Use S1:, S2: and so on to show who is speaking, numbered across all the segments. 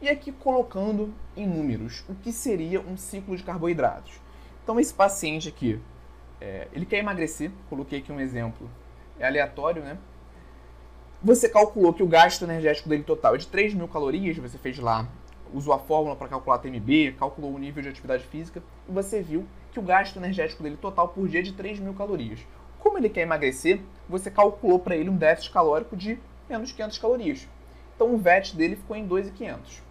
S1: E aqui colocando em números o que seria um ciclo de carboidratos. Então esse paciente aqui, é, ele quer emagrecer, coloquei aqui um exemplo, é aleatório, né? Você calculou que o gasto energético dele total é de 3 mil calorias, você fez lá, usou a fórmula para calcular TMB, calculou o nível de atividade física, e você viu que o gasto energético dele total por dia é de 3 mil calorias. Como ele quer emagrecer, você calculou para ele um déficit calórico de menos 500 calorias. Então o VET dele ficou em 2.500.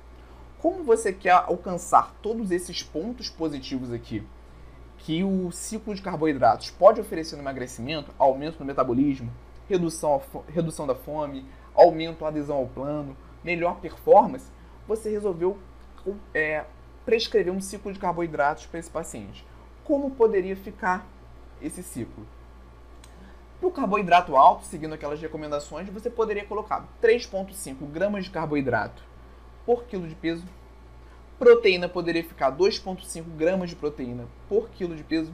S1: Como você quer alcançar todos esses pontos positivos aqui, que o ciclo de carboidratos pode oferecer no emagrecimento, aumento no metabolismo, redução, redução da fome, aumento a adesão ao plano, melhor performance, você resolveu é, prescrever um ciclo de carboidratos para esse paciente. Como poderia ficar esse ciclo? Para o carboidrato alto, seguindo aquelas recomendações, você poderia colocar 3,5 gramas de carboidrato por quilo de peso. Proteína poderia ficar 2,5 gramas de proteína por quilo de peso.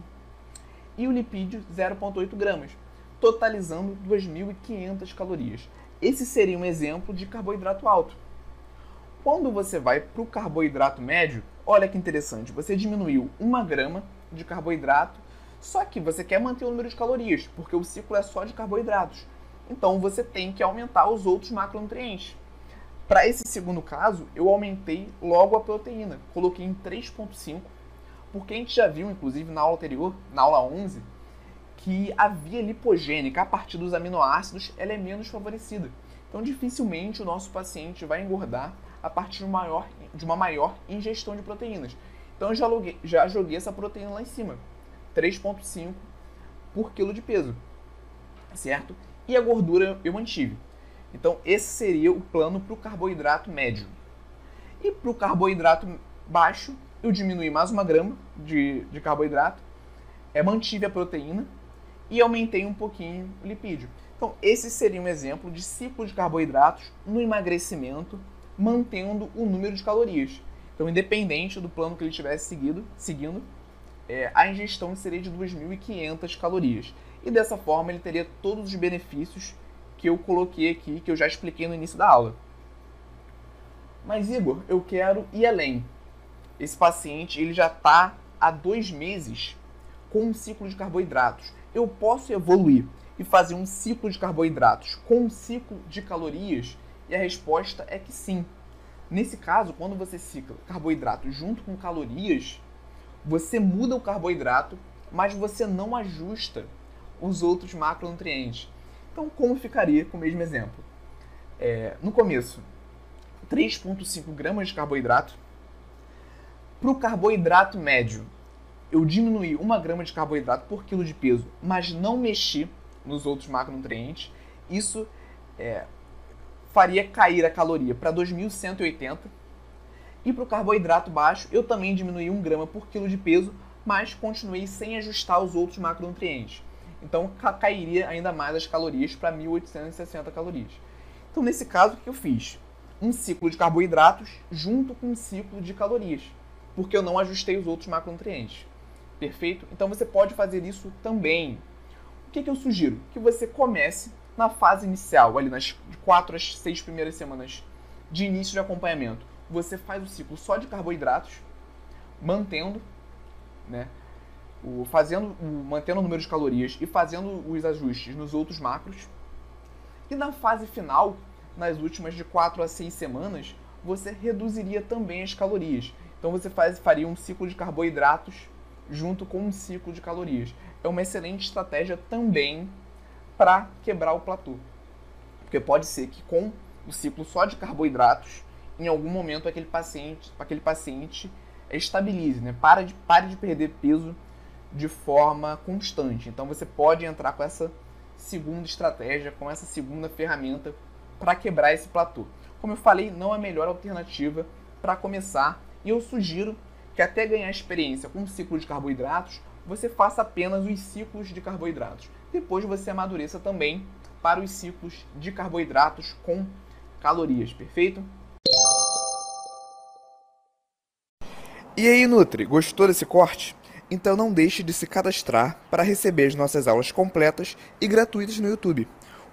S1: E o lipídio 0,8 gramas totalizando 2.500 calorias. Esse seria um exemplo de carboidrato alto. Quando você vai para o carboidrato médio, olha que interessante, você diminuiu uma grama de carboidrato, só que você quer manter o número de calorias, porque o ciclo é só de carboidratos. Então você tem que aumentar os outros macronutrientes. Para esse segundo caso, eu aumentei logo a proteína, coloquei em 3.5, porque a gente já viu, inclusive na aula anterior, na aula 11, que a via lipogênica a partir dos aminoácidos ela é menos favorecida. Então, dificilmente o nosso paciente vai engordar a partir de uma maior, de uma maior ingestão de proteínas. Então, eu já, loguei, já joguei essa proteína lá em cima, 3,5 por quilo de peso, certo? E a gordura eu mantive. Então, esse seria o plano para o carboidrato médio. E para o carboidrato baixo, eu diminui mais uma grama de, de carboidrato, é, mantive a proteína e aumentei um pouquinho o lipídio. Então, esse seria um exemplo de ciclo de carboidratos no emagrecimento, mantendo o número de calorias. Então, independente do plano que ele tivesse seguido, seguindo, é, a ingestão seria de 2.500 calorias. E dessa forma, ele teria todos os benefícios que eu coloquei aqui, que eu já expliquei no início da aula. Mas, Igor, eu quero ir além. Esse paciente ele já está há dois meses com um ciclo de carboidratos eu posso evoluir e fazer um ciclo de carboidratos com um ciclo de calorias? E a resposta é que sim. Nesse caso, quando você cicla carboidrato junto com calorias, você muda o carboidrato, mas você não ajusta os outros macronutrientes. Então, como ficaria com o mesmo exemplo? É, no começo, 3,5 gramas de carboidrato. Para o carboidrato médio, eu diminuí uma grama de carboidrato por quilo de peso, mas não mexi nos outros macronutrientes, isso é, faria cair a caloria para 2.180. E para o carboidrato baixo, eu também diminuí 1 grama por quilo de peso, mas continuei sem ajustar os outros macronutrientes. Então cairia ainda mais as calorias para 1.860 calorias. Então nesse caso, o que eu fiz? Um ciclo de carboidratos junto com um ciclo de calorias, porque eu não ajustei os outros macronutrientes. Perfeito? Então você pode fazer isso também. O que, que eu sugiro? Que você comece na fase inicial, ali nas 4 às 6 primeiras semanas de início de acompanhamento. Você faz o ciclo só de carboidratos, mantendo, né? O, fazendo, o, mantendo o número de calorias e fazendo os ajustes nos outros macros. E na fase final, nas últimas de 4 a 6 semanas, você reduziria também as calorias. Então você faz, faria um ciclo de carboidratos junto com um ciclo de calorias. É uma excelente estratégia também para quebrar o platô. Porque pode ser que com o ciclo só de carboidratos, em algum momento aquele paciente, aquele paciente estabilize, né? Para de, pare de perder peso de forma constante. Então você pode entrar com essa segunda estratégia, com essa segunda ferramenta para quebrar esse platô. Como eu falei, não é a melhor alternativa para começar e eu sugiro que até ganhar experiência com o ciclo de carboidratos, você faça apenas os ciclos de carboidratos. Depois você amadureça também para os ciclos de carboidratos com calorias, perfeito?
S2: E aí, Nutri, gostou desse corte?
S1: Então não deixe de se cadastrar para receber as nossas aulas completas e gratuitas no YouTube.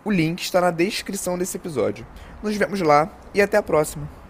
S1: O link está na descrição desse episódio. Nos vemos lá e até a próxima!